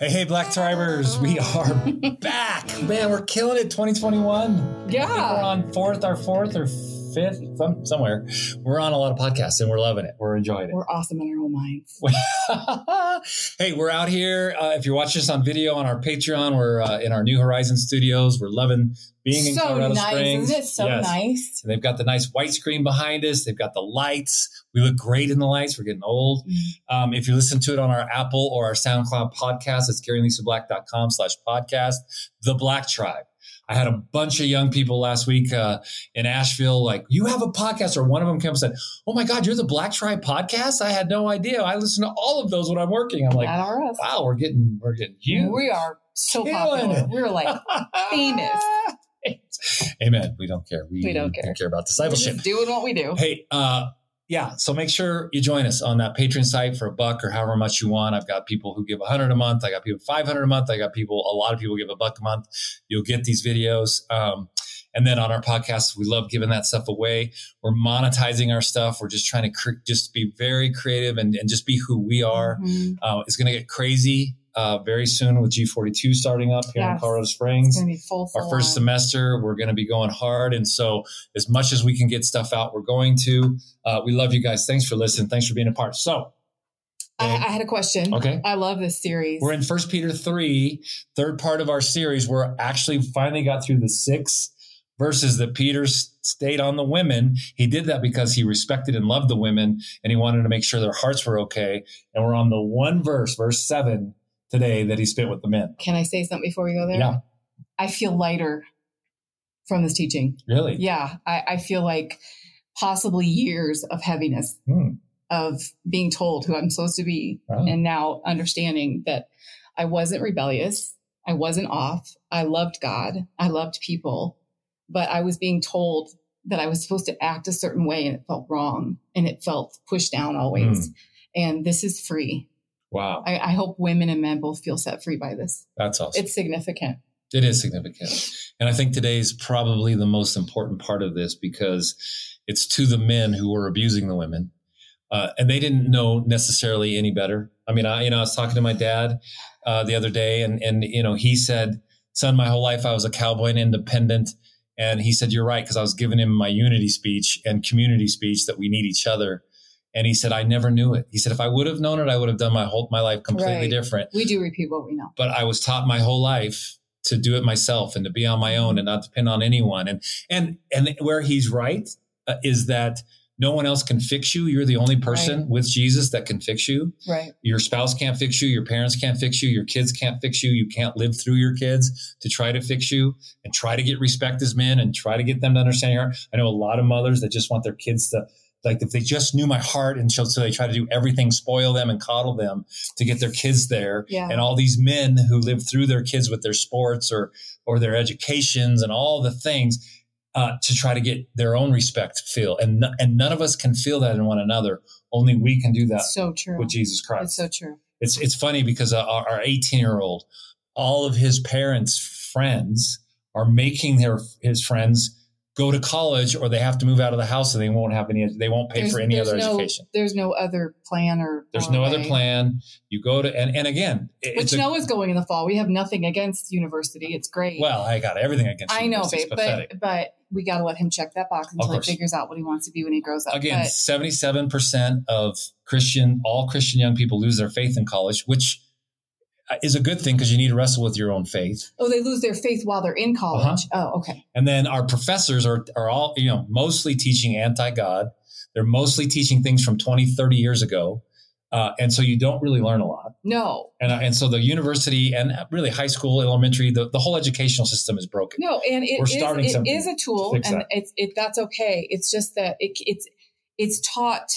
Hey, hey, Black Tribers, we are back. Man, we're killing it 2021. Yeah. I think we're on fourth, our fourth or fifth, some, somewhere. We're on a lot of podcasts and we're loving it. We're enjoying it. We're awesome in our own minds. hey, we're out here. Uh, if you're watching us on video on our Patreon, we're uh, in our New Horizon studios. We're loving being in so Colorado nice, Springs. isn't it? So Yes. nice. And they've got the nice white screen behind us. They've got the lights. We look great in the lights. We're getting old. Um, if you listen to it on our Apple or our SoundCloud podcast, it's GaryLisaBlack.com slash podcast, The Black Tribe. I had a bunch of young people last week uh, in Asheville, like, you have a podcast, or one of them came and said, Oh my God, you're the Black Tribe podcast? I had no idea. I listen to all of those when I'm working. I'm like, wow, we're getting we're getting huge. We are so popular. We're like, famous. Amen. We don't care. We, don't care. We don't care. about we're discipleship. just doing what we do. Hey, uh, yeah. So make sure you join us on that Patreon site for a buck or however much you want. I've got people who give a hundred a month. I got people five hundred a month. I got people. A lot of people give a buck a month. You'll get these videos. Um, and then on our podcast, we love giving that stuff away. We're monetizing our stuff. We're just trying to cre- just be very creative and, and just be who we are. Mhm. Uh, it's going to get crazy uh, very soon with G42 starting up here in Yes. Colorado It's Springs be full. our first on. semester we're going to be going hard and so as much as we can get stuff out we're going to uh, we love you guys thanks for listening thanks for being a part so I, I had a question. okay I love this series. we're in first peter 3 third part of our series we're actually finally got through the six verses that peter stayed on the women he did that because he respected and loved the women and he wanted to make sure their hearts were okay and we're on the one verse verse 7 today that he spent with the men Can I say something before we go there? Yeah. I feel lighter from this teaching. really Yeah. I, I feel like possibly years of heaviness Hmm. of being told who I'm supposed to be Wow. and now understanding that I wasn't rebellious. I wasn't off. I loved God. I loved people, but I was being told that I was supposed to act a certain way and it felt wrong and it felt pushed down always. Hmm. And this is free. Wow I, I hope women and men both feel set free by this. that's awesome It's significant. It is significant. And I think today is probably the most important part of this because it's to the men who were abusing the women. Uh, and they didn't know necessarily any better. I mean, I, you know, I was talking to my dad uh, the other day and, and, you know, he said, son, my whole life I was a cowboy and independent. And he said, you're right. Cause I was giving him my unity speech and community speech that we need each other. And he said, I never knew it. He said, if I would have known it, I would have done my whole, my life completely Right. different We do repeat what we know. but I was taught my whole life to do it myself and to be on my own and not depend on anyone. And and and where he's right uh, is that no one else can fix you. You're the only person Right. with Jesus that can fix you. Right. Your spouse can't fix you. Your parents can't fix you. Your kids can't fix you. You can't live through your kids to try to fix you and try to get respect as men and try to get them to understand your heart. I know a lot of mothers that just want their kids to like if they just knew my heart and so, so they try to do everything, spoil them and coddle them to get their kids there Yeah. and all these men who live through their kids with their sports or or their educations and all the things uh, to try to get their own respect feel and and none of us can feel that in one another only we can do that so true. with Jesus Christ. It's so true. it's it's funny because our our 18 year old all of his parents friends are making their his friends go to college or they have to move out of the house and they won't have any they won't pay There's- for any other no, education There's no other plan or there's or no other plan you go to and and again it- Which a- Noah's going in the fall. We have nothing against university. It's great. well i got everything against I know, babe, but but we got to let him check that box until he figures out what he wants to be when he grows up. again, But seventy-seven percent of Christian, all Christian young people lose their faith in college, which is a good thing because you need to wrestle with your own faith. oh, they lose their faith while they're in college. Oh, okay. And then our professors are are all you know mostly teaching anti-God. They're mostly teaching things from 20, 30 years ago, uh, and so you don't really learn a lot. No, And uh, and so the university and really high school, elementary, the, the whole educational system is broken. no, and it We're is starting it is a tool, to and that. it's it that's okay. It's just that it, it's it's taught,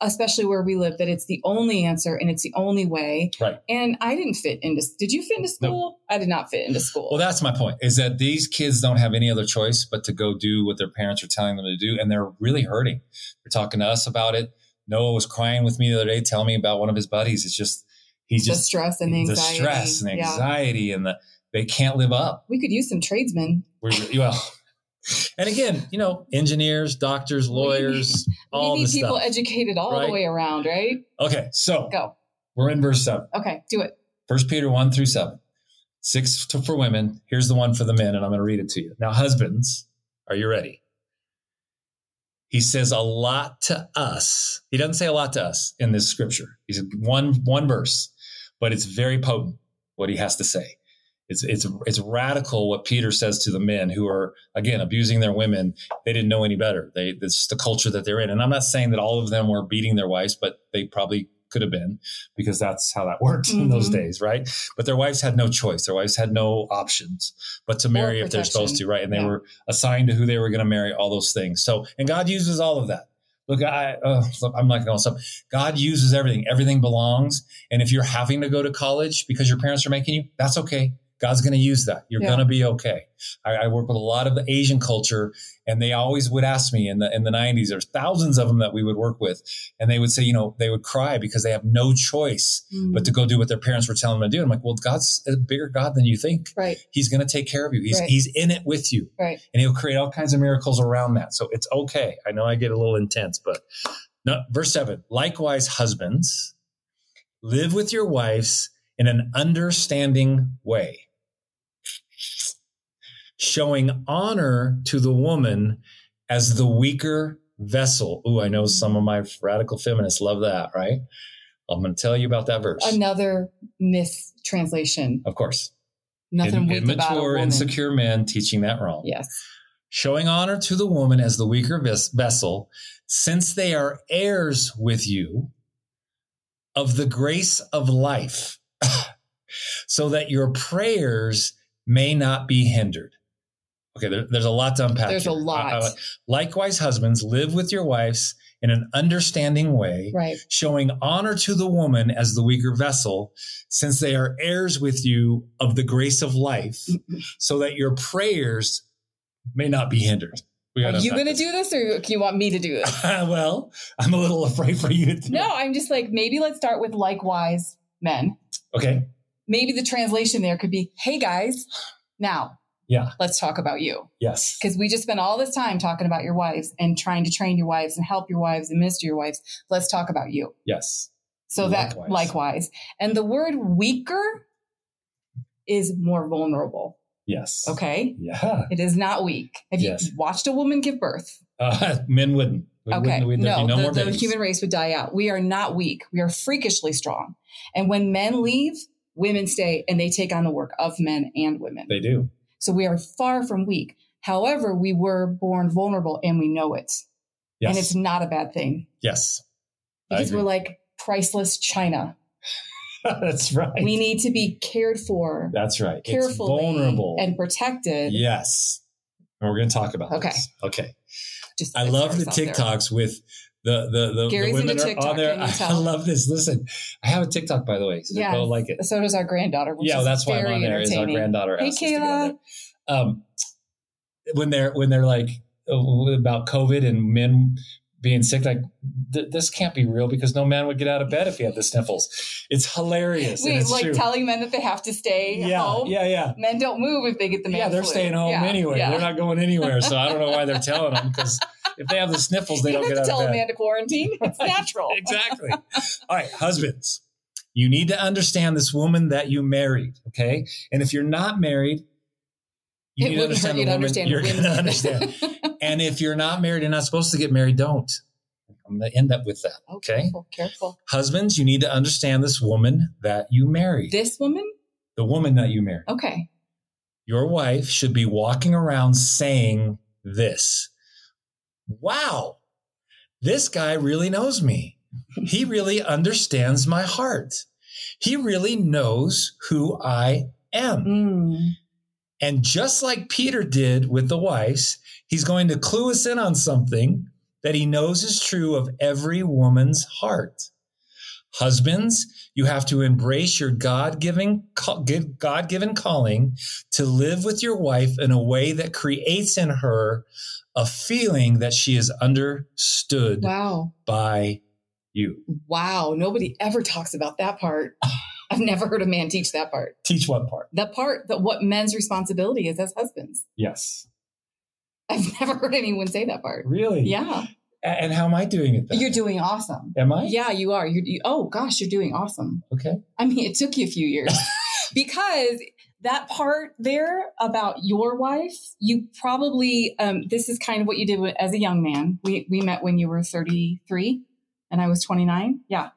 especially where we live, that it's the only answer and it's the only way. Right. And I didn't fit into. Did you fit into school? I did not fit into school. Well, that's my point is that these kids don't have any other choice but to go do what their parents are telling them to do. And they're really hurting. They're talking to us about it. Noah was crying with me the other day, telling me about one of his buddies. It's just, he's the just stress and the anxiety. stress and the Yeah. anxiety and the, they can't live up. We could use some tradesmen. We're, well, and again, you know, engineers, doctors, We lawyers, all we need this people stuff. educated all Right? the way around, right? Okay. So Go. we're in verse seven. Okay, do it. First Peter 1 through 7. Six to, for women. Here's the one for the men, and I'm going to read it to you. Now, husbands, are you ready? He says a lot to us. He doesn't say a lot to us in this scripture. He's one one verse, but it's very potent what he has to say. It's it's it's radical what Peter says to the men who are again abusing their women. They didn't know any better. They this is the culture that they're in. And I'm not saying that all of them were beating their wives, but they probably could have been because that's how that worked mm-hmm. in those mm-hmm. days, right? But their wives had no choice. Their wives had no options but to marry if they're supposed to, right? And they yeah. were assigned to who they were going to marry, all those things. So, and God uses all of that. Look, I, uh, I'm not going to stop. God uses everything. Everything belongs. And if you're having to go to college because your parents are making you, that's okay. God's going to use that. You're yeah. going to be okay. I, I, work with a lot of the Asian culture, and they always would ask me in the in the 90s. There's thousands of them that we would work with, and they would say, you know, they would cry because they have no choice mm. but to go do what their parents were telling them to do. I'm like, well, God's a bigger God than you think. Right. He's going to take care of you. He's right. He's in it with you. Right. And He'll create all kinds of miracles around that. So it's okay. I know I get a little intense, but no. Verse seven. Likewise, husbands, live with your wives in an understanding way showing honor to the woman as the weaker vessel. Ooh, I know some of my radical feminists love that, right? I'm going to tell you about that verse. Another mistranslation. Of course. Nothing In, immature, insecure men teaching that wrong. Yes. Showing honor to the woman as the weaker ves- vessel, since they are heirs with you of the grace of life, so that your prayers may not be hindered. Okay, there, there's a lot to unpack. There's here. a lot. Likewise, husbands, live with your wives in an understanding way, right. showing honor to the woman as the weaker vessel, since they are heirs with you of the grace of life, so that your prayers may not be hindered. Are you going to do this or do you want me to do this? well, I'm a little afraid for you to No, I'm just like, maybe let's start with likewise men. Okay. Maybe the translation there could be, hey guys, now yeah. Let's talk about you. Yes. Because we just spent all this time talking about your wives and trying to train your wives and help your wives and minister your wives. Let's talk about you. Yes. So likewise. that likewise. And the word weaker is more vulnerable. Yes. Okay. Yeah. It is not weak. Have yes. you watched a woman give birth? Uh, men wouldn't. We okay. Wouldn't, no, no the, the human race would die out. We are not weak. We are freakishly strong. And when men leave, women stay and they take on the work of men and women. They do. So we are far from weak. However, we were born vulnerable and we know it. Yes. And it's not a bad thing. Yes. Because we're like priceless china. That's right. We need to be cared for. That's right. Carefully vulnerable and protected. Yes. And we're going to talk about okay. This. Okay. Just I love the TikToks with the the the, the women TikTok, on there. I love this. Listen, I have a TikTok by the way. So yeah, like it. So does our granddaughter. yeah, that's why I'm on there. Is our granddaughter? Hey, Kayla. Um, when they're when they're like uh, about COVID and men being sick, like th- this can't be real because no man would get out of bed if he had the sniffles. It's hilarious. Wait, it's like true. telling men that they have to stay yeah, home. Yeah, yeah. Men don't move if they get the man. Yeah, they're flu. staying home yeah, anyway. Yeah. They're not going anywhere. So I don't know why they're telling them because if they have the sniffles, they you don't get out of bed. Tell a man to quarantine. It's natural. exactly. All right, husbands. You need to understand this woman that you married, okay? And if you're not married, you it need to understand the woman understand you're going to understand. and if you're not married and not supposed to get married, don't. I'm going to end up with that. Oh, okay. Careful, careful. Husbands, you need to understand this woman that you married. This woman? The woman that you married. Okay. Your wife should be walking around saying this Wow, this guy really knows me. He really understands my heart. He really knows who I am. Mm. And just like Peter did with the wives, he's going to clue us in on something that he knows is true of every woman's heart. Husbands, you have to embrace your God-given God-given calling to live with your wife in a way that creates in her a feeling that she is understood wow. by you. Wow, nobody ever talks about that part. I've never heard a man teach that part. Teach what part? That part that what men's responsibility is as husbands. Yes. I've never heard anyone say that part. Really? Yeah. And how am I doing it? Then? You're doing awesome. Am I? Yeah, you are. You're, you, oh gosh, you're doing awesome. Okay. I mean, it took you a few years because that part there about your wife, you probably um, this is kind of what you did as a young man. We we met when you were 33 and I was 29. Yeah.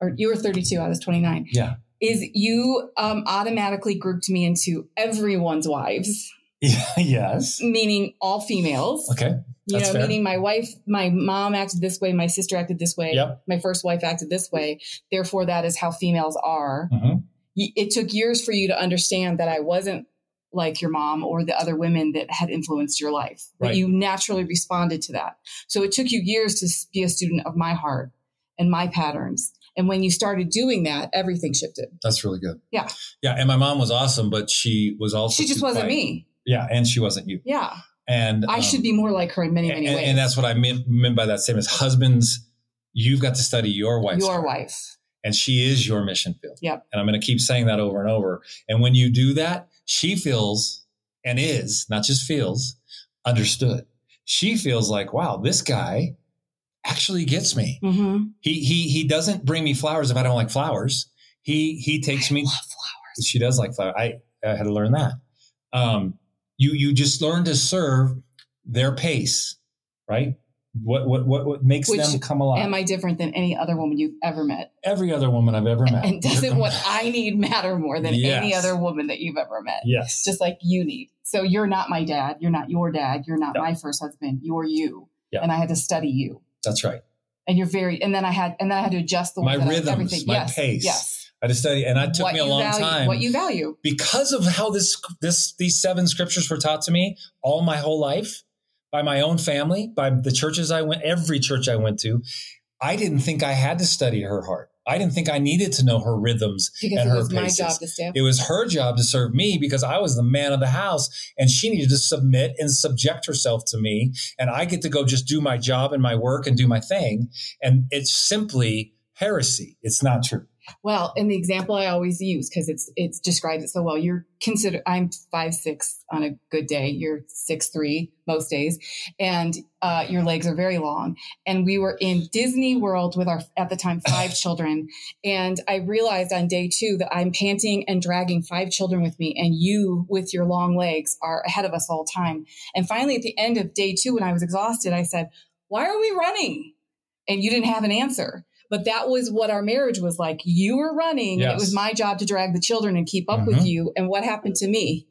Or you were 32, I was 29. Yeah. Is you um, automatically grouped me into everyone's wives. yes. Meaning all females. Okay. You know, fair. meaning my wife, my mom acted this way, my sister acted this way, yep. my first wife acted this way. Therefore, that is how females are. Mm-hmm. It took years for you to understand that I wasn't like your mom or the other women that had influenced your life. Right. But you naturally responded to that. So it took you years to be a student of my heart and my patterns. And when you started doing that, everything shifted. That's really good. Yeah. Yeah. And my mom was awesome, but she was also. She just wasn't quiet. me. Yeah. And she wasn't you. Yeah. And I um, should be more like her in many, many and, ways. And that's what I meant, meant by that statement. Husbands, you've got to study your wife. Your wife. And she is your mission field. Yep. And I'm going to keep saying that over and over. And when you do that, she feels and is, not just feels, understood. She feels like, wow, this guy actually gets me. Mm-hmm. He he he doesn't bring me flowers if I don't like flowers. He he takes I me. flowers. She does like flowers. I, I had to learn that. Um, you you just learn to serve their pace, right? What what what, what makes Which, them come alive? Am I different than any other woman you've ever met? Every other woman I've ever met. And doesn't what I need matter more than yes. any other woman that you've ever met? Yes. Just like you need. So you're not my dad. You're not your dad. You're not no. my first husband. You're you. Yeah. And I had to study you. That's right. And you're very. And then I had. And then I had to adjust the my way rhythms, everything. my yes, pace. Yes. I had to study, and it took what me a long value, time. What you value because of how this this these seven scriptures were taught to me all my whole life by my own family, by the churches I went, every church I went to. I didn't think I had to study her heart. I didn't think I needed to know her rhythms because and it her was paces. my job to stay. It was her job to serve me because I was the man of the house, and she needed to submit and subject herself to me, and I get to go just do my job and my work and do my thing, and it's simply heresy. It's not true. Well, in the example I always use because it's it's describes it so well. You're consider I'm five six on a good day. You're six three most days, and uh, your legs are very long. And we were in Disney World with our at the time five children, and I realized on day two that I'm panting and dragging five children with me, and you with your long legs are ahead of us all the time. And finally, at the end of day two, when I was exhausted, I said, "Why are we running?" And you didn't have an answer. But that was what our marriage was like. You were running, yes. it was my job to drag the children and keep up mm-hmm. with you. And what happened to me?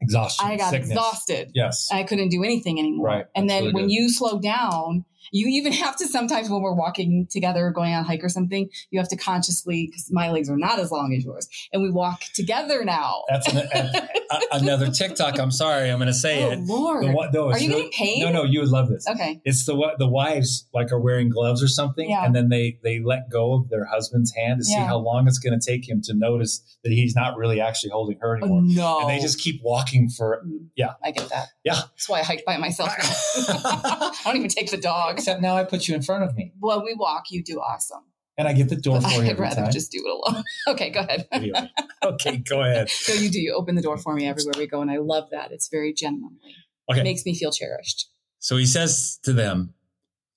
Exhaustion. I got sickness. exhausted. Yes. I couldn't do anything anymore. Right. And That's then really when good. you slow down, you even have to sometimes when we're walking together or going on a hike or something, you have to consciously, because my legs are not as long as yours, and we walk together now. That's an, a, another TikTok. I'm sorry, I'm going to say oh, it. Lord. The, no, are you really, getting paid? No, no, you would love this. Okay. It's the the wives like are wearing gloves or something, Yeah. and then they they let go of their husband's hand to see how long it's going to take him to notice that he's not really actually holding her Oh, anymore. no. And they just keep walking for mm. yeah. I get that. Yeah. That's why I hike by myself. I don't even take the dog. Except now I put you in front of me, Well, we walk. You do awesome. and I get the door But for you I'd rather time. just do it alone. okay, go ahead. Anyway. okay, go ahead. so you do. You open the door for me everywhere we go, and I love that. It's very genuinely. Okay. It makes me feel cherished. So he says to them,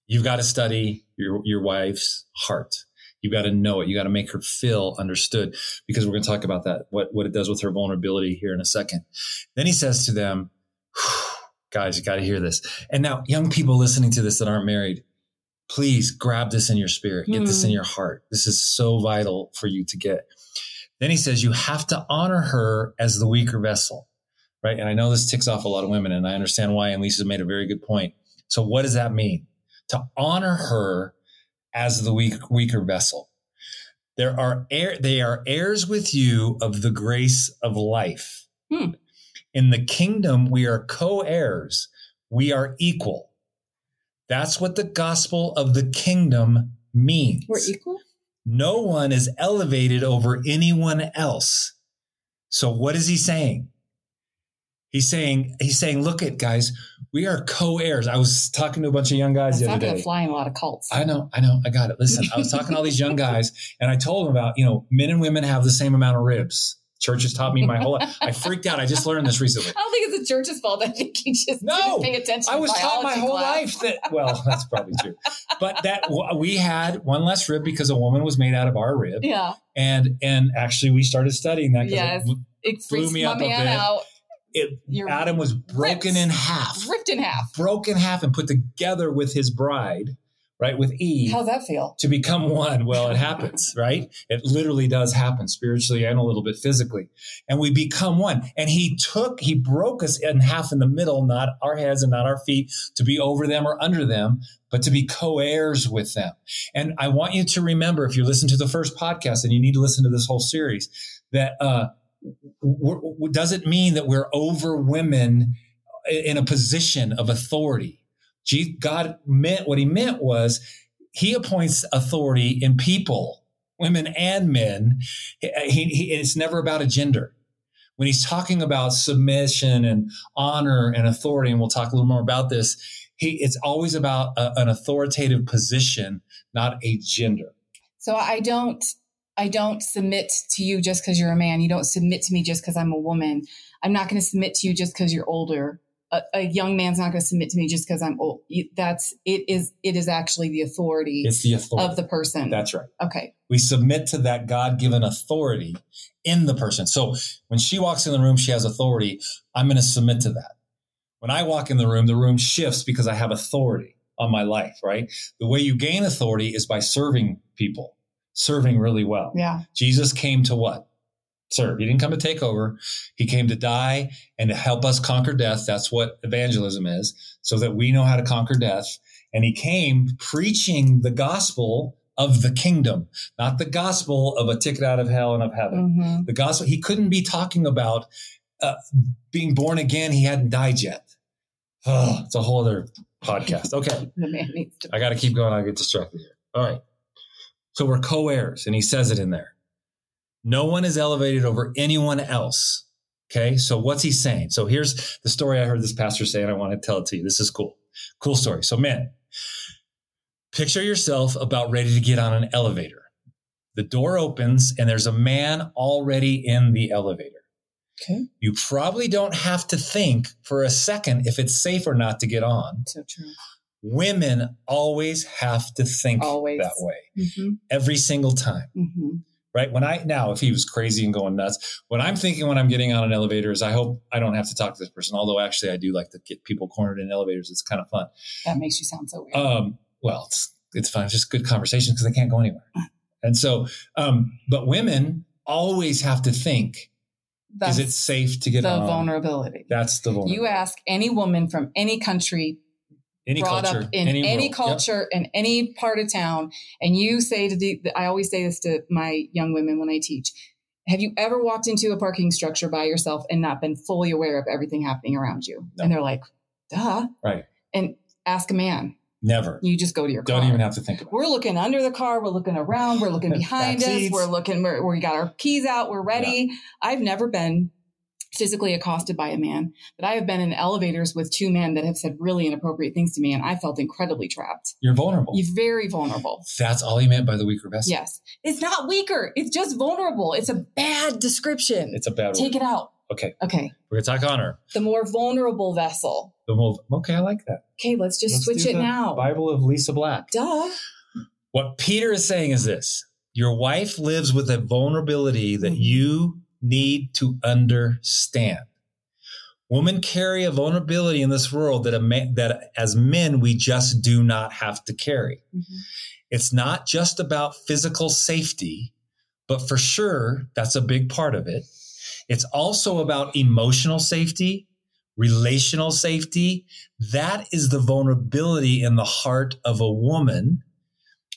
You've got to study your, your wife's heart. You've got to know it. You got to make her feel understood because we're going to talk about that, what, what it does with her vulnerability here in a second. Then he says to them, Guys, you got to hear this. And now, young people listening to this that aren't married, please grab this in your spirit, get this in Hmm. your heart. This is so vital for you to get. Then he says, You have to honor her as the weaker vessel, right? And I know this ticks off a lot of women, and I understand why. And Lisa made a very good point. So, what does that mean? To honor her as the weak, weaker vessel. There are heir, they are heirs with you of the grace of life. Hmm. In the kingdom, we are co-heirs. We are equal. That's what the gospel of the kingdom means. We're equal. No one is elevated over anyone else. So what is he saying? He's saying, he's saying, look at guys, we are co-heirs. I was talking to a bunch of young guys That's the not other day. to fly in a lot of cults. I know, I know, I got it. Listen, I was talking to all these young guys and I told them about, you know, men and women have the same amount of ribs. Church has taught me my whole life. I freaked out. I just learned this recently. I don't think it's the church's fault. I think he just No, pay attention. I was taught my whole class. life that, well, that's probably true. But that we had one less rib because a woman was made out of our rib. Yeah. And, and actually we started studying that. Yes. it- It Blew me up a bit. out. it, Adam was broken ripped. in half, Ripped in half. broken half and put together with his bride, right? With Eve. How's that feel? to become one. Well, it happens, right? It literally does happen spiritually and a little bit physically. And we become one. And he took, he broke us in half in the middle, not our heads and not our feet, to be over them or under them, but to be co heirs with them. And I want you to remember, if you listen to the first podcast and you need to listen to this whole series, that, uh, w- w- does it mean that we're over women in a position of authority. God meant what he meant was he appoints authority in people, women and men. He, he- it's never about a gender. When he's talking about submission and honor and authority, and we'll talk a little more about this, he, it's always about a- an authoritative position, not a gender. So I don't I don't submit to you just because you're a man. You don't submit to me just because I'm a woman. I'm not going to submit to you just because you're older. A, a young man's not going to submit to me just because I'm old. That's it is it is actually the authority It's the authority. of the person. That's right. okay. We submit to that God given authority in the person. So when she walks in the room, she has authority. I'm going to submit to that. When I walk in the room, the room shifts because I have authority on my life, right? The way you gain authority is by serving people, serving really well. Yeah. Jesus came to what? Serve. He didn't come to take over. He came to die and to help us conquer death. That's what evangelism is, so that we know how to conquer death. And he came preaching the gospel of the kingdom, not the gospel of a ticket out of hell and of heaven. hmm The gospel, he couldn't be talking about uh, being born again. He hadn't died yet. Oh, it's a whole other podcast. Okay. The man needs to. I got to keep going. I get distracted here. All right. So we're co heirs, and he says it in there. No one is elevated over anyone else. Okay. So what's he saying? So here's the story I heard this pastor say, and I want to tell it to you. This is cool. Cool story. So, men, picture yourself about ready to get on an elevator. The door opens, and there's a man already in the elevator. Okay. You probably don't have to think for a second if it's safe or not to get on. So true. Women always have to think Always. that way hmm every single time, hmm right? When I now, if he was crazy and going nuts, what I'm thinking when I'm getting on an elevator is I hope I don't have to talk to this person. Although actually, I do like to get people cornered in elevators. It's kind of fun. That makes you sound so weird. Um, well, it's it's fun. It's just good conversation because they can't go anywhere. And so, um, but women always have to think: That's Is it safe to get the on? vulnerability. That's the vulnerability. You ask any woman from any country any brought culture, up in any. Yep. culture in any part of town and you say to the i always say this to my young women when i teach have you ever walked into a parking structure by yourself and not been fully aware of everything happening around you No. and they're like duh Right. and ask a man Never. you just go to your Don't car even have to think about it. we're looking under the car we're looking around we're looking behind us seats. we're looking we're, we got our keys out we're ready i've never been physically accosted by a man but i have been in elevators with two men that have said really inappropriate things to me and i felt incredibly trapped You're vulnerable. you're very vulnerable That's all he meant by the weaker vessel. yes it's not weaker it's just vulnerable it's a bad description It's a bad word. take it out Okay. okay We're going to talk honor. the more vulnerable vessel The mo- okay, I like that. okay let's just Let's switch do it the now Bible of Lisa Black. duh What Peter is saying is this your wife lives with a vulnerability that Mhm. you need to understand. Women carry a vulnerability in this world that, a man, that as men, we just do not have to carry. Mm-hmm. It's not just about physical safety, but for sure, that's a big part of it. It's also about emotional safety, relational safety. That is the vulnerability in the heart of a woman.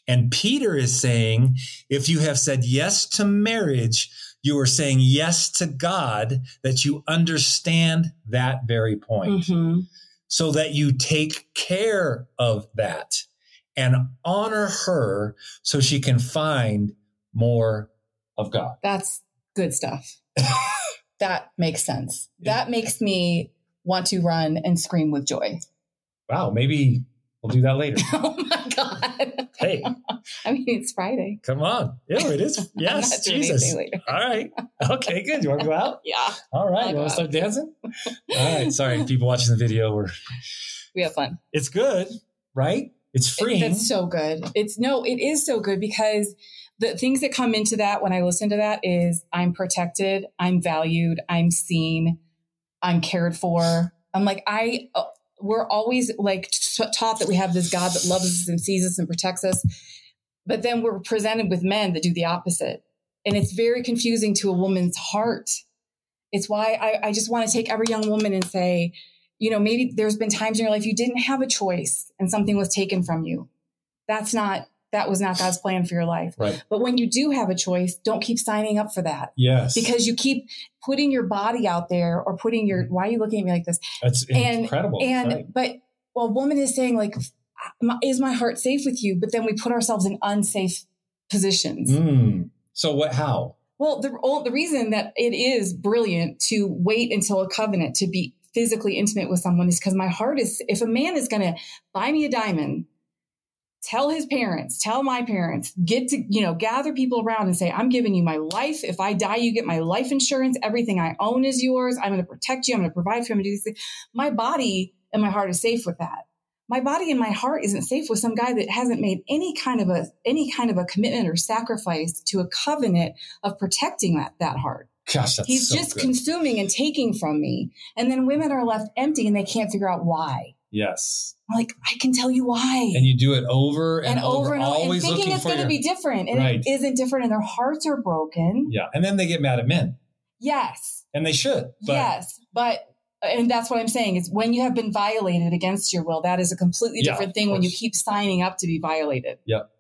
And Peter is saying, if you have said yes to marriage, you are saying yes to God, that you understand that very point Mhm. so that you take care of that and honor her so she can find more of God. That's good stuff. that makes sense. That makes me want to run and scream with joy. Wow, maybe we'll do that later. oh my God. Hey, I mean, it's Friday. come on. Yeah, it is. Yes, Jesus. All right. Okay, good. You want to go out? Yeah, All right. You want to start dancing? All right. Sorry, people watching the video. We're, we have fun. it's good, right? It's freeing. That's so good. It's no, it is so good because the things that come into that when I listen to that is I'm protected, I'm valued, I'm seen, I'm cared for. I'm like, I, we're always like taught that we have this God that loves us and sees us and protects us. But then we're presented with men that do the opposite. And it's very confusing to a woman's heart. It's why I, I just want to take every young woman and say, you know, maybe there's been times in your life you didn't have a choice and something was taken from you. That's not, that was not God's plan for your life. right. But when you do have a choice, don't keep signing up for that Yes. because you keep putting your body out there or putting your, why are you looking at me like this? that's and- incredible. And, right. but, well, a woman is saying like, is my heart safe with you? But then we put ourselves in unsafe positions. Mm. So what, how? Well, the oh, the reason that it is brilliant to wait until a covenant to be physically intimate with someone is because my heart is. If a man is going to buy me a diamond, tell his parents, tell my parents, get to you know gather people around and say, "I'm giving you my life. If I die, you get my life insurance. Everything I own is yours. I'm going to protect you. I'm going to provide for you. I'm going to do these things." My body and my heart is safe with that. My body and my heart isn't safe with some guy that hasn't made any kind of a any kind of a commitment or sacrifice to a covenant of protecting that that heart. Gosh, that's He's so just good. consuming and taking from me. And then women are left empty and they can't figure out why. Yes. Like, I can tell you why. And you do it over and, and over and over, and always thinking it's going to your, be different. And Right. it isn't different, and their hearts are broken. yeah. And then they get mad at men Yes. and they should, but yes. But, and that's what I'm saying is when you have been violated against your will, that is a completely different thing when you keep signing up to be violated. Yep.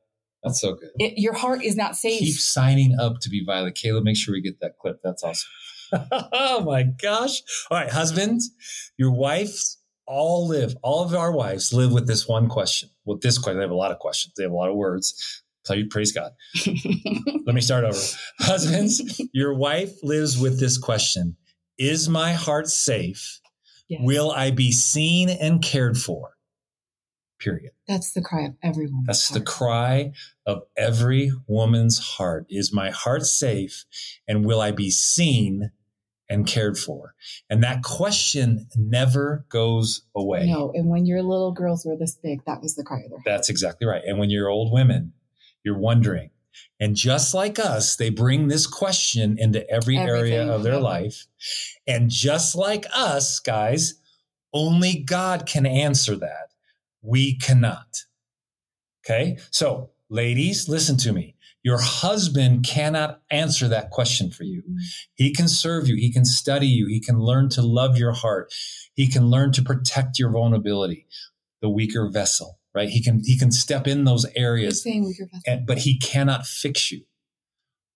That's so good. It, your heart is not safe. Keep signing up to be violent. Caleb, make sure we get that clip. That's awesome. oh my gosh. All right, husbands, your wives all live, all of our wives live with this one question. With this question, they have a lot of questions. They have a lot of words. Praise God. Let me start over. Husbands, your wife lives with this question Is my heart safe? Yes. Will I be seen and cared for? Period. That's the cry of everyone. That's the cry of every woman's heart. Is my heart safe? And will I be seen and cared for? And that question never goes away. No, and when your little girls were this big, that was the cry of their. That's exactly right. And when you're old women, you're wondering. And just like us, they bring this question into every area of their life. And just like us, guys, only God can answer that. We cannot. Okay. So, ladies, listen to me. Your husband cannot answer that question for you. He can serve you. He can study you. He can learn to love your heart. He can learn to protect your vulnerability, the weaker vessel, right? He can, he can step in those areas, saying with your vessel. and, but he cannot fix you.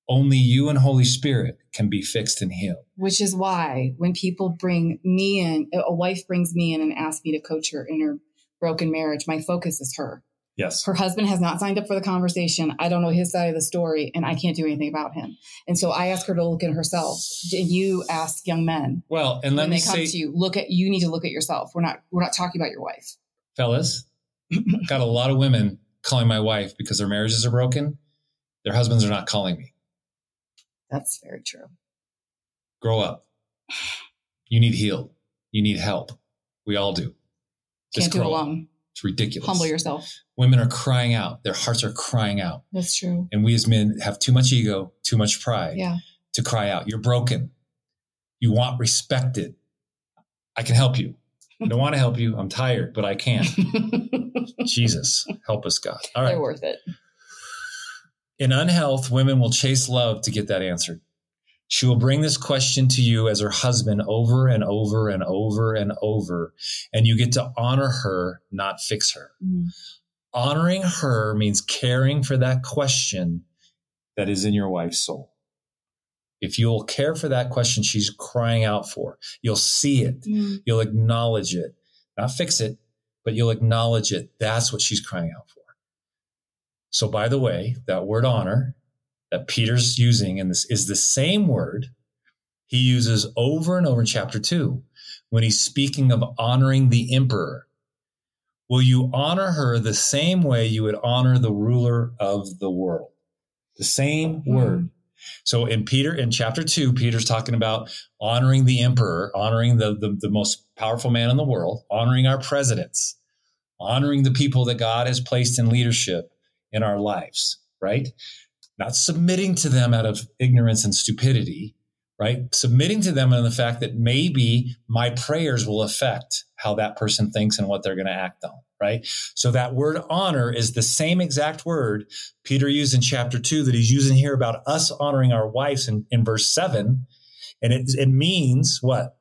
Only you and Holy Spirit can be fixed and healed. Which is why when people bring me in, a wife brings me in and asks me to coach her in her broken marriage, my focus is her. Yes. Her husband has not signed up for the conversation. I don't know his side of the story and I can't do anything about him. And so I ask her to look at herself. And you ask young men Well, and let when me they come say, to you, look at, you need to look at yourself. We're not, we're not talking about your wife. fellas, got a lot of women calling my wife because their marriages are broken. Their husbands are not calling me. That's very true. Grow up. You need healed. You need help. We all do. Just Can't do it grow up. alone. It's ridiculous. Humble yourself. Women are crying out. Their hearts are crying out. That's true. And we as men have too much ego, too much pride Yeah. to cry out. You're broken. You want respected. I can help you. I don't want to help you. I'm tired, but I can. Jesus, help us, God. All right. They're worth it. In unhealth, women will chase love to get that answered. She will bring this question to you as her husband over and over and over and over, and you get to honor her, not fix her. Mm. Honoring her means caring for that question that is in your wife's soul. If you'll care for that question she's crying out for, you'll see it, Mm. you'll acknowledge it, not fix it, but you'll acknowledge it. That's what she's crying out for. So, by the way, that word honor that Peter's using in this is the same word he uses over and over in chapter two when he's speaking of honoring the emperor. will you honor her the same way you would honor the ruler of the world? The same Hmm. word. So in Peter, in chapter two, Peter's talking about honoring the emperor, honoring the, the, the most powerful man in the world, honoring our presidents, honoring the people that God has placed in leadership in our lives, right? Not submitting to them out of ignorance and stupidity, right? Submitting to them in the fact that maybe my prayers will affect how that person thinks and what they're going to act on, right? So that word honor is the same exact word Peter used in chapter two that he's using here about us honoring our wives in, in verse seven. And it, it means what?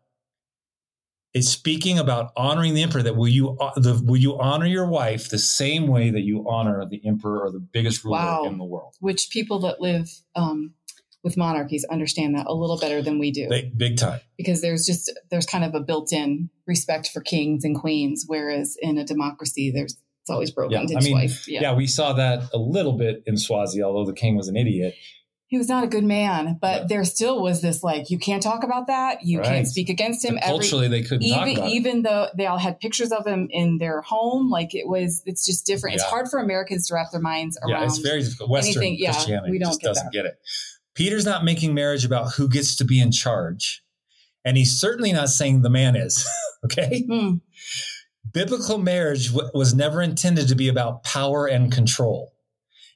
It's speaking about honoring the emperor. That will you the, will you honor your wife the same way that you honor the emperor or the biggest ruler Wow. in the world? Which people that live um, with monarchies understand that a little better than we do. Big, big time. because there's just there's kind of a built-in respect for kings and queens, whereas in a democracy, there's it's always broken Yeah, I mean, twice. Yeah. we saw that a little bit in Swazi, although the king was an idiot. He was not a good man, but Yeah. there still was this like you can't talk about that, you Right. can't speak against him. But culturally, they couldn't talk even even though they all had pictures of him in their home, like it was, it's just different. It's hard for Americans to wrap their minds around. Yeah, it's very difficult. Western anything- yeah, Christianity we don't just get doesn't that. get it. Peter's not making marriage about who gets to be in charge. And he's certainly not saying the man is. okay. Hmm. Biblical marriage w- was never intended to be about power and control.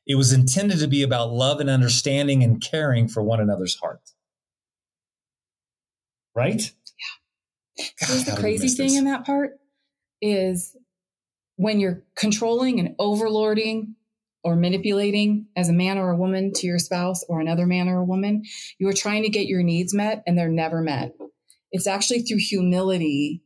It was intended to be about love and understanding and caring for one another's heart. Right? Yeah. Here's God, the how did we crazy thing this? in that part is when you're controlling and overlording or manipulating as a man or a woman to your spouse or another man or a woman, you are trying to get your needs met and they're never met. It's actually through humility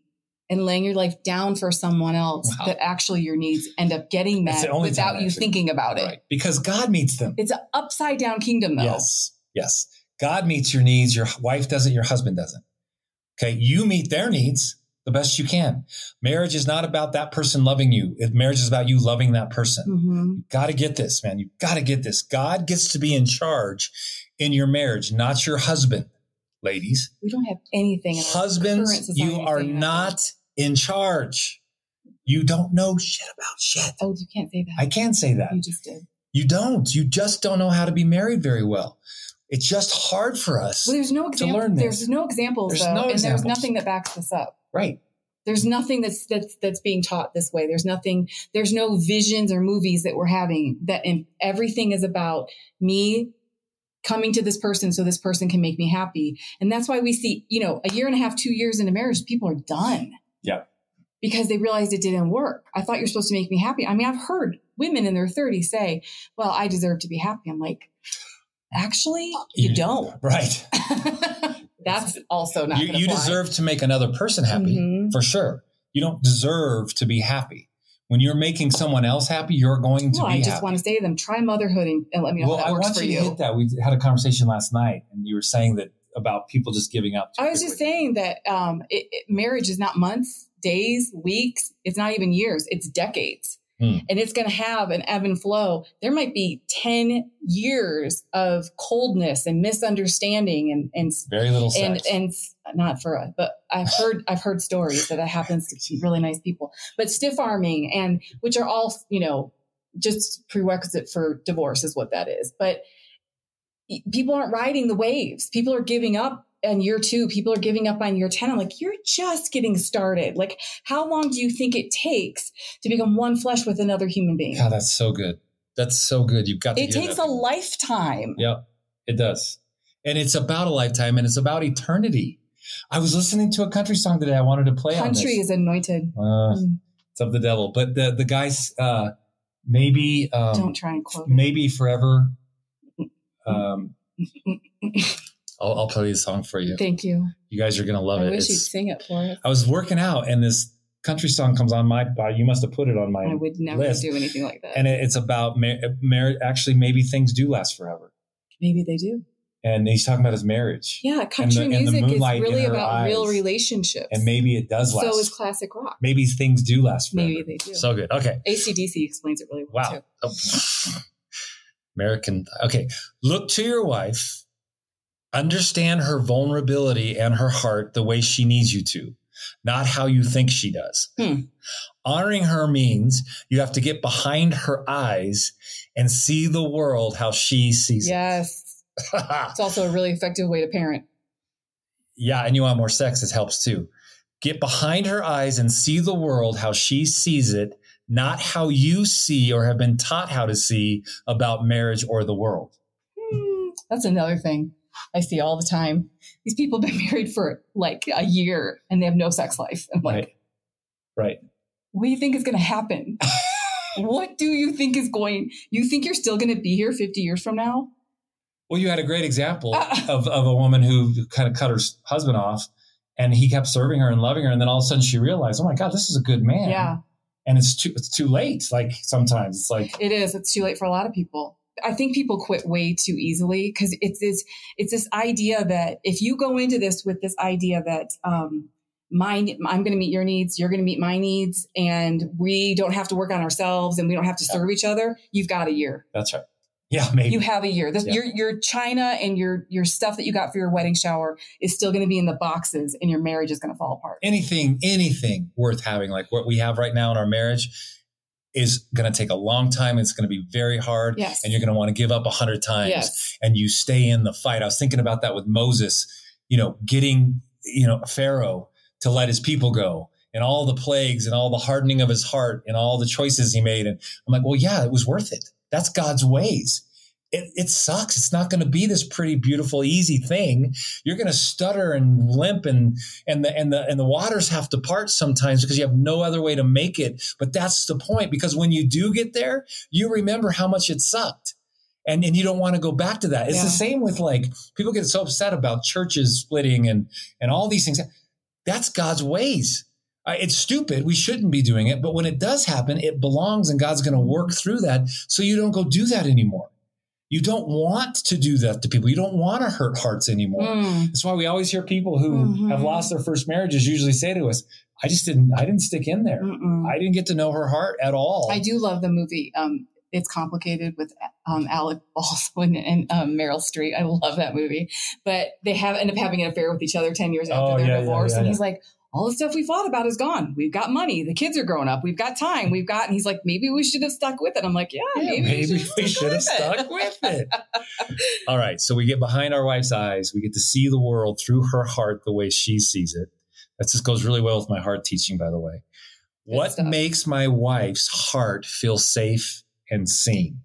and laying your life down for someone else Wow. that actually your needs end up getting met without time, you thinking about it. Right. Because God meets them. It's an upside down kingdom though. Yes. Yes. God meets your needs. Your wife doesn't. Your husband doesn't. Okay. You meet their needs the best you can. Marriage is not about that person loving you. It, marriage is about you loving that person. Mhm. Got to get this, man. You got to get this. God gets to be in charge in your marriage, not your husband, ladies. We don't have anything in Husbands, you are not in charge. You don't know shit about shit. Oh, you can't say that. I can't say that. you just did. You don't. You just don't know how to be married very well. It's just hard for us. Well, there's no example. learn this. There's no examples, There's though, no and examples. there's nothing that backs this up. right. There's nothing that's that's that's being taught this way. There's nothing. There's no visions or movies that we're having. That and everything is about me coming to this person so this person can make me happy. And that's why we see, you know, a year and a half, two years into marriage, people are done. Yeah. Because they realized it didn't work. I thought you're supposed to make me happy. I mean, I've heard women in their 30s say, "Well, I deserve to be happy." I'm like, actually, you You- don't. Right. That's also not. You, you deserve to make another person happy Mhm. for sure. You don't deserve to be happy. When you're making someone else happy, you're going to Well, be I just happy. want to say to them, try motherhood and, let me know well, how I that works want for you you. to hit that. We had a conversation last night, and you were saying that about people just giving up. I was just saying that um, it, it- marriage is not months, days, weeks. It's not even years. It's decades. Hmm. And it's going to have an ebb and flow. There might be 10 years of coldness and misunderstanding and, and, very little and, sex. and not for us, but I've heard, I've heard stories that that happens to really nice people, but stiff arming and which are all, you know, just prerequisite for divorce is what that is. But people aren't riding the waves. People are giving up on year two. People are giving up on year 10. I'm like, you're just getting started. Like, how long do you think it takes to become one flesh with another human being? God, that's so good. That's so good. You've got to. it takes that. a lifetime. Yep, it does. And it's about a lifetime and it's about eternity. I was listening to a country song today. I wanted to play on Country is anointed. Uh, Mm, it's of the devil. But the the guys, uh, maybe, um, Don't try and quote it. maybe forever. Um, I'll, I'll play the song for you. Thank you. You guys are gonna love I it. I wish It's- you'd sing it for us. I was working out and this country song comes on my. Uh, you must have put it on my I would never list. do anything like that. and it, it's about marriage. Actually, maybe things do last forever. Maybe they do. And he's talking about his marriage. Yeah, country and the music is moonlight in really her about real eyes. relationships. And maybe it does last. so is classic rock. maybe things do last forever. Maybe they do. So good. Okay. ACDC explains it really well Wow. American. Okay. Look to your wife. Understand her vulnerability and her heart the way she needs you to. not how you think she does. Hmm. Honoring her means you have to get behind her eyes and see the world how she sees Yes. it. Yes. it's also a really effective way to parent. yeah, and you want more sex, it helps too. Get behind her eyes and see the world how she sees it, not how you see or have been taught how to see about marriage or the world. Hmm, That's another thing I see all the time. These people have been married for like a year and they have no sex life. I'm like, Right. Right. what do you think is going to happen? what do you think is going? You think you're still going to be here 50 years from now? Well, you had a great example Ah. of, of a woman who kind of cut her husband off and he kept serving her and loving her. And then all of a sudden she realized, oh my God, this is a good man. Yeah, And it's too, it's too late. Like sometimes it's like, it is. It's too late for a lot of people. I think people quit way too easily because it's this it's this idea that if you go into this with this idea that um, mine I'm going to meet your needs, you're going to meet my needs, and we don't have to work on ourselves and we don't have to Yeah. serve each other, you've got a year. that's right. Yeah, maybe. You have a year. This, Yeah. Your your china and your your stuff that you got for your wedding shower is still going to be in the boxes, and your marriage is going to fall apart. anything, anything worth having, like what we have right now in our marriage, is going to take a long time. It's going to be very hard. Yes. And you're going to want to give up a hundred times. Yes. And you stay in the fight. I was thinking about that with Moses, you know, getting, you know, Pharaoh to let his people go and all the plagues and all the hardening of his heart and all the choices he made. And I'm like, well, yeah, it was worth it. That's God's ways. It, it sucks. It's not going to be this pretty, beautiful, easy thing. You're going to stutter and limp and and the and the and the waters have to part sometimes because you have no other way to make it. But that's the point because when you do get there, you remember how much it sucked. And, and you don't want to go back to that. It's Yeah. the same with like people get so upset about churches splitting and and all these things. That's God's ways. Uh, it's stupid. We shouldn't be doing it. But when it does happen, it belongs and God's going to work through that so you don't go do that anymore. You don't want to do that to people. You don't want to hurt hearts anymore. Mm. That's why we always hear people who Mhm. have lost their first marriages usually say to us, I just didn't, I didn't stick in there. Mm-mm. I didn't get to know her heart at all. I do love the movie. Um, it's complicated with um, Alec Baldwin and um, Meryl Streep. I love that movie. But they have end up having an affair with each other ten years after Oh, their yeah, divorce, yeah, and yeah. he's like, "All the stuff we fought about is gone. We've got money. The kids are growing up. We've got time. We've got." And he's like, "Maybe we should have stuck with it." I'm like, "Yeah, Yeah, maybe, maybe we should have stuck with it. All right. So we get behind our wife's eyes. We get to see the world through her heart the way she sees it. That just goes really well with my heart teaching, by the way. What stuff. makes my wife's heart feel safe and seen?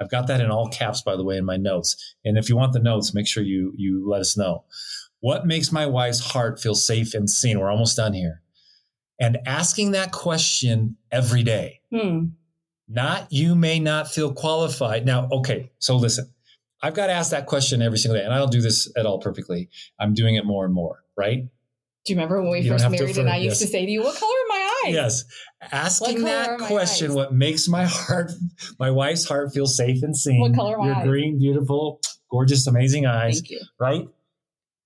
I've got that in all caps, by the way, in my notes. And if you want the notes, make sure you you let us know. What makes my wife's heart feel safe and seen? We're almost done here. And asking that question every day Hmm. not you may not feel qualified. Now, okay, so listen, I've got to ask that question every single day, and I don't do this at all perfectly. I'm doing it more and more, right? Do you remember when we You first married and I affirm, used to say to you, "What color are my eyes?" Yes. Asking that question, eyes? what makes my heart, my wife's heart feel safe and seen. What color are my Your eyes? green, beautiful, gorgeous, amazing eyes, Thank you. right?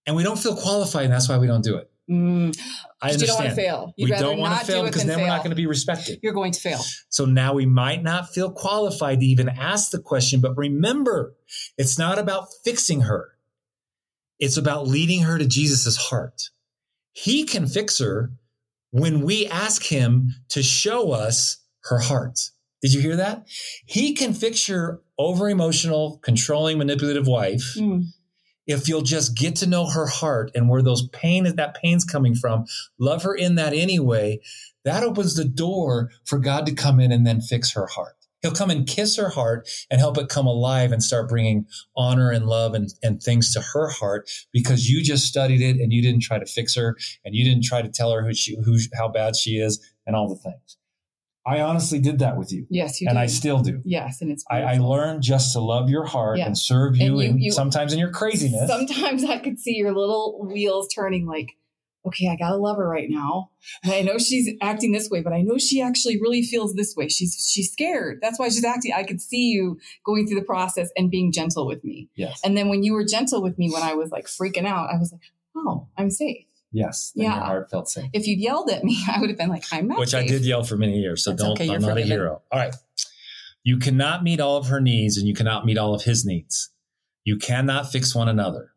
And we don't feel qualified, and that's why we don't do it. Mm. I you don't want to understand. fail. You'd we don't want to fail because then fail. we're not going to be respected. You're going to fail. So now we might not feel qualified to even ask the question, but remember, it's not about fixing her. It's about leading her to Jesus' heart. He can fix her when we ask him to show us her heart. Did you hear that? He can fix your over emotional, controlling, manipulative wife Mm. If you'll just get to know her heart and where those pain that pain's coming from, love her in that anyway, that opens the door for God to come in and then fix her heart. He'll come and kiss her heart and help it come alive and start bringing honor and love and, and things to her heart because you just studied it and you didn't try to fix her and you didn't try to tell her who she, who, how bad she is and all the things. I honestly did that with you Yes, you did. and do. I still do. yes, and it's I, I learned just to love your heart Yeah. and serve you, And you- and you- sometimes in your craziness. Sometimes I could see your little wheels turning like, okay, I gotta love her right now. And I know she's acting this way, but I know she actually really feels this way. She's she's scared. That's why she's acting. I could see you going through the process and being gentle with me. yes. And then when you were gentle with me when I was like freaking out, I was like, oh, I'm safe. Yes, then Yeah. your heart felt safe. If you'd yelled at me, I would have been like, I'm not Which I did yell for many years, so That's don't. okay, you're I'm not a hero. All right, you cannot meet all of her needs, and you cannot meet all of his needs. You cannot fix one another.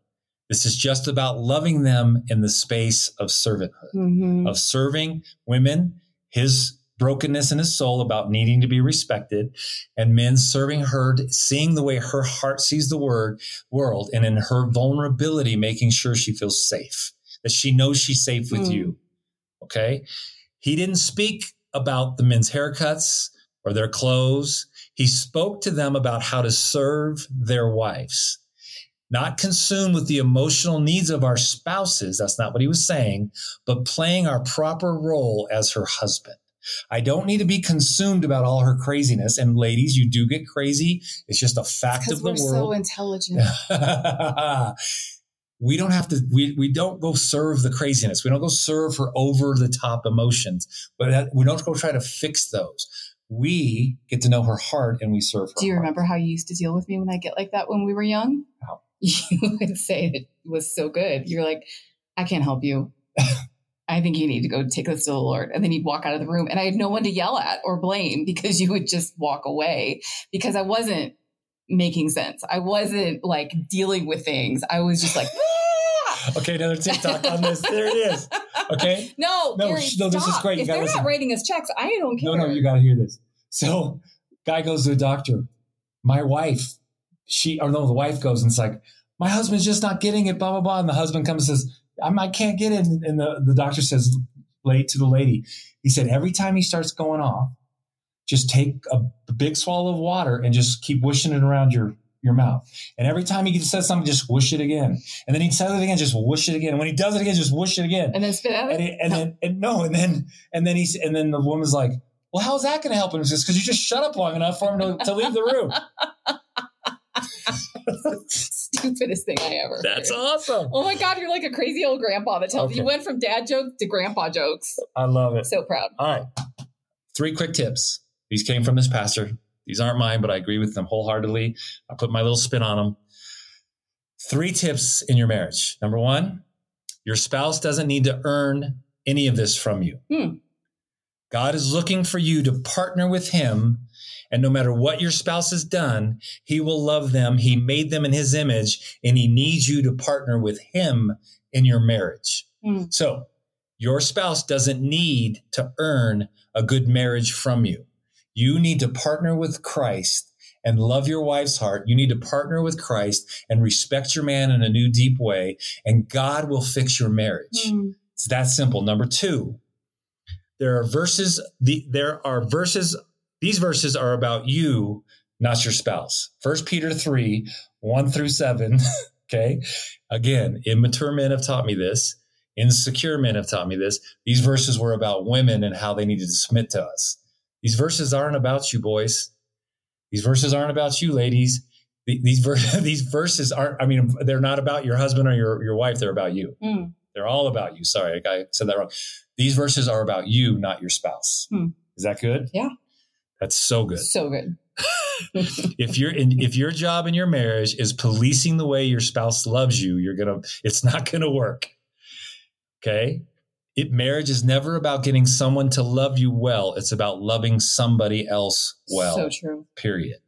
This is just about loving them in the space of servanthood, Mhm. of serving women, his brokenness in his soul about needing to be respected, and men serving her, seeing the way her heart sees the word world, and in her vulnerability, making sure she feels safe, that she knows she's safe with Mm. you. Okay. He didn't speak about the men's haircuts or their clothes. He spoke to them about how to serve their wives, not consumed with the emotional needs of our spouses. That's not what he was saying, but playing our proper role as her husband. I don't need to be consumed about all her craziness. And ladies, you do get crazy. It's just a fact of the we're world so intelligent. we don't have to we, we don't go serve the craziness we don't go serve her over the top emotions but we don't go try to fix those we get to know her heart and we serve her Do you heart. remember how you used to deal with me when I get like that when we were young? You would say it was so good. You're like, I can't help you. I think you need to go take this to the Lord. And then you'd walk out of the room and I had no one to yell at or blame because you would just walk away because I wasn't making sense. I wasn't like dealing with things. I was just like, "Ah!" okay another tiktok on this there it is okay no, No, Gary, sh- no, this is great. You If they're listen. not writing us checks, I don't care. no no you got to hear this so guy goes to the doctor my wife she or no the wife goes and it's like my husband's just not getting it blah blah blah and the husband comes and says I'm, i can't get it and the, the doctor says late to the lady he said every time he starts going off just take a, a big swallow of water and just keep wishing it around your your mouth and every time he says something just whoosh it again and then he says it again just whoosh it again and when he does it again just whoosh it again and then spit out and, it. it, and then and no, and then and then he's and then the woman's like, "Well, how's that going to help him?" Just because you just shut up long enough for him to, to leave the room. Stupidest thing I ever. That's heard. awesome. Oh my God, you're like a crazy old grandpa that tells Okay. you went from dad jokes to grandpa jokes. I love it. So proud. All right, three quick tips. These came from this pastor. These aren't mine, but I agree with them wholeheartedly. I put my little spin on them. Three tips in your marriage. Number one, your spouse doesn't need to earn any of this from you. Hmm. God is looking for you to partner with Him. And no matter what your spouse has done, He will love them. He made them in His image, and He needs you to partner with Him in your marriage. Hmm. So your spouse doesn't need to earn a good marriage from you. You need to partner with Christ and love your wife's heart. You need to partner with Christ and respect your man in a new, deep way, and God will fix your marriage. Hmm. It's that simple. Number two, there are verses. The, there are verses. These verses are about you, not your spouse. First Peter three one through seven. Okay, again, immature men have taught me this. Insecure men have taught me this. These verses were about women and how they needed to submit to us. These verses aren't about you, boys. These verses aren't about you, ladies. These ver- these verses aren't. I mean, they're not about your husband or your your wife. They're about you. Hmm. They're all about you. Sorry, I said that wrong. These verses are about you, not your spouse. Hmm. Is that good? Yeah. That's so good. So good. If you're in, if your job in your marriage is policing the way your spouse loves you, you're gonna. It's not gonna work. Okay. It marriage is never about getting someone to love you well. It's about loving somebody else well so true. period.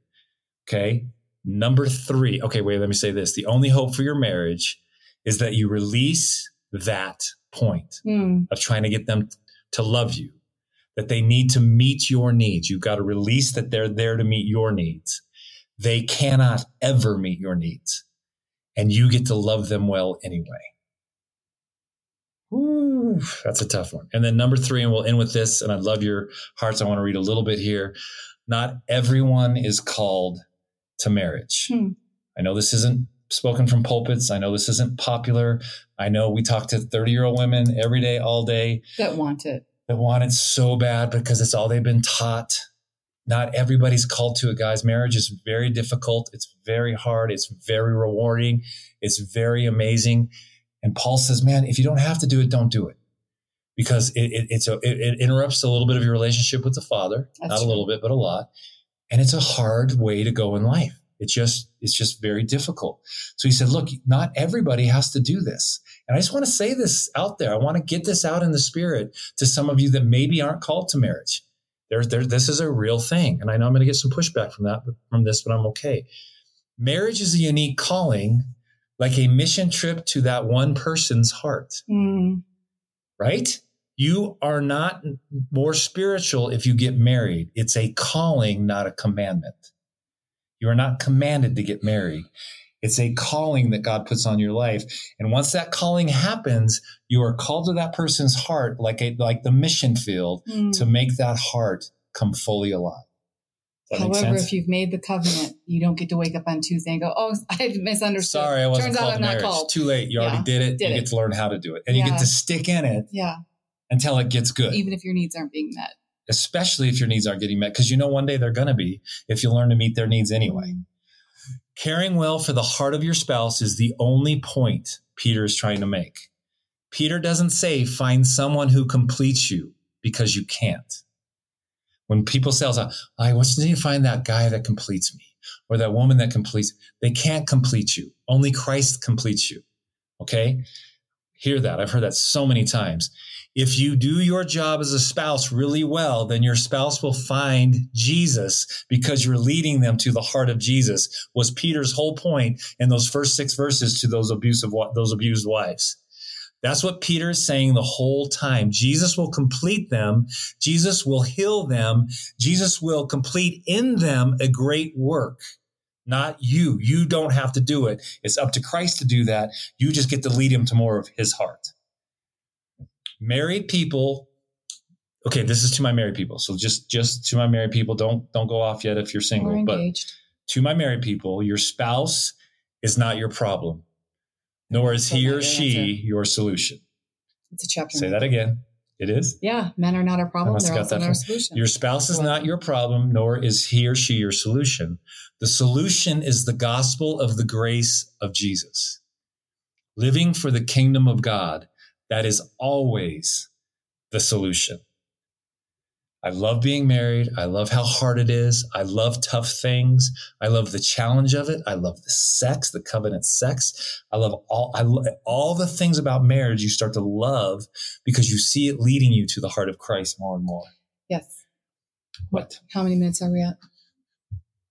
Okay. Number three. Okay, wait, let me say this. The only hope for your marriage is that you release that point Hmm. of trying to get them to love you, that they need to meet your needs. You've got to release that they're there to meet your needs. They cannot ever meet your needs. And you get to love them well anyway. Ooh, that's a tough one. And then number three, and we'll end with this, and I love your hearts. I want to read a little bit here. Not everyone is called to marriage. Hmm. I know this isn't spoken from pulpits. I know this isn't popular. I know we talk to 30 year old women every day, all day That want it. that want it so bad because it's all they've been taught. Not everybody's called to it, guys. Marriage is very difficult. It's very hard. It's very rewarding. It's very amazing. And Paul says, man, if you don't have to do it, don't do it. Because it, it, it's a, it, it interrupts a little bit of your relationship with the Father. That's Not a little bit, but a lot. And it's a hard way to go in life. It's just, it's just very difficult. So he said, look, not everybody has to do this. And I just want to say this out there. I want to get this out in the spirit to some of you that maybe aren't called to marriage. There, there, this is a real thing. And I know I'm going to get some pushback from that, from this, but I'm okay. Marriage is a unique calling like a mission trip to that one person's heart, Mm. right? You are not more spiritual if you get married. It's a calling, not a commandment. You are not commanded to get married. It's a calling that God puts on your life. And once that calling happens, you are called to that person's heart like a like the mission field Mm. to make that heart come fully alive. However, if you've made the covenant, you don't get to wake up on Tuesday and go, "Oh, I misunderstood." Sorry, I wasn't Turns out called I'm to not marriage. called. Too late. You Yeah, already did it. did you it. get to learn how to do it. And you get to stick in it Yeah, until it gets good. even if your needs aren't being met. especially if your needs aren't getting met, because you know one day they're going to be if you learn to meet their needs anyway. Caring well for the heart of your spouse is the only point Peter is trying to make. Peter doesn't say find someone who completes you because you can't. When people say, I just need to find that guy that completes me or that woman that completes, they can't complete you. Only Christ completes you. Okay. Hear that. I've heard that so many times. If you do your job as a spouse really well, then your spouse will find Jesus because you're leading them to the heart of Jesus was Peter's whole point in those first six verses to those abusive, those abused wives. That's what Peter is saying the whole time. Jesus will complete them. Jesus will heal them. Jesus will complete in them a great work. Not you. You don't have to do it. It's up to Christ to do that. You just get to lead him to more of his heart. Married people. Okay, this is to my married people. So just just to my married people, don't don't go off yet if you're single. But to my married people, your spouse is not your problem, nor is Still he or she answer. your solution. It's a chapter. Say that again. It is. Yeah, men are not our problem. They're got also that not our solution. Your spouse is not your problem, nor is he or she your solution. The solution is the gospel of the grace of Jesus. Living for the kingdom of God, that is always the solution. I love being married. I love how hard it is. I love tough things. I love the challenge of it. I love the sex, the covenant sex. I love all I lo- all the things about marriage you start to love because you see it leading you to the heart of Christ more and more. yes. What? How many minutes are we at?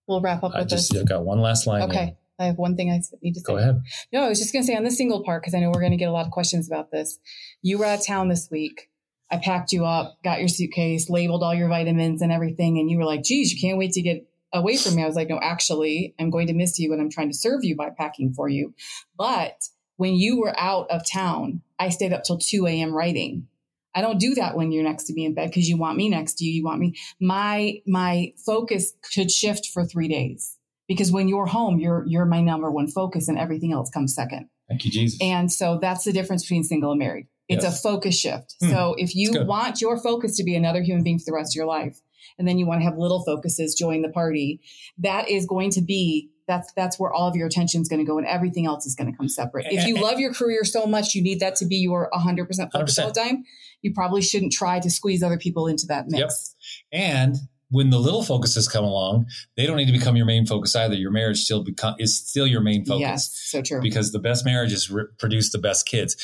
We'll wrap up I with just this. I got one last line. Okay. here. I have one thing I need to say. Go ahead. No, I was just going to say on the single part, because I know we're going to get a lot of questions about this. You were out of town this week. I packed you up, got your suitcase, labeled all your vitamins and everything. And you were like, geez, you can't wait to get away from me. I was like, no, actually, I'm going to miss you and I'm trying to serve you by packing for you. But when you were out of town, I stayed up till 2 a.m. writing. I don't do that when you're next to me in bed because you want me next to you. You want me. My my focus could shift for three days because when you're home, you're you're my number one focus, and everything else comes second. Thank you, Jesus. And so that's the difference between single and married. It's Yes. a focus shift. Hmm. So if you want your focus to be another human being for the rest of your life, and then you want to have little focuses join the party, that is going to be that's that's where all of your attention is going to go, and everything else is going to come separate. If you love your career so much, you need that to be your 100% focus all the time. You probably shouldn't try to squeeze other people into that mix. and when the little focuses come along, they don't need to become your main focus either. Your marriage still become is still your main focus. Yes, so true. because the best marriages re- produce the best kids.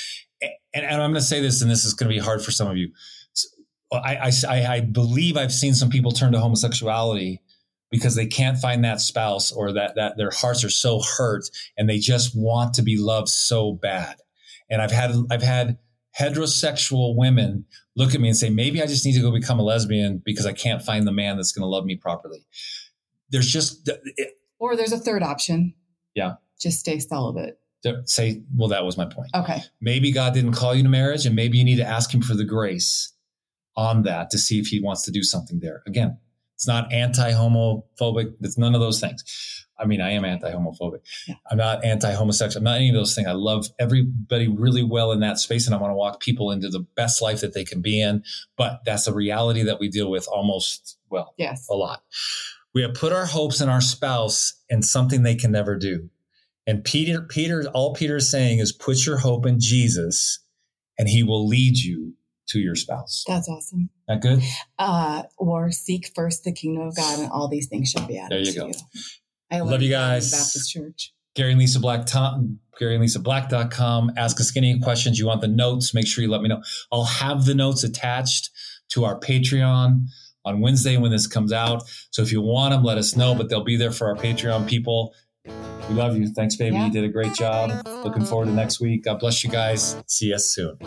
And, and I'm going to say this, and this is going to be hard for some of you. So, I, I, I believe I've seen some people turn to homosexuality because they can't find that spouse or that, that their hearts are so hurt and they just want to be loved so bad. And I've had, I've had heterosexual women look at me and say, maybe I just need to go become a lesbian because I can't find the man that's going to love me properly. There's just, it, or there's a third option. Yeah. Just stay celibate. say, well, that was my point. Okay. maybe God didn't call you to marriage, and maybe you need to ask Him for the grace on that to see if He wants to do something there. Again, it's not anti-homophobic. It's none of those things. I mean, I am anti-homophobic. Yeah. I'm not anti-homosexual. I'm not any of those things. I love everybody really well in that space, and I want to walk people into the best life that they can be in. But that's a reality that we deal with almost well Yes. a lot. We have put our hopes in our spouse and something they can never do. And Peter, Peter, all Peter is saying is put your hope in Jesus and he will lead you to your spouse. That's awesome. That good? Uh, or seek first the kingdom of God, and all these things should be added. There you to go. You. I Love learned you guys. Baptist Church. Gary and Lisa Black, Tom, Gary and Lisa Black.com. Ask us any questions. You want the notes? Make sure you let me know. I'll have the notes attached to our Patreon on Wednesday when this comes out. So if you want them, let us know, but they'll be there for our Patreon people. We love you. Thanks, baby. Yeah. You did a great job. Looking forward to next week. God bless you guys. See us soon.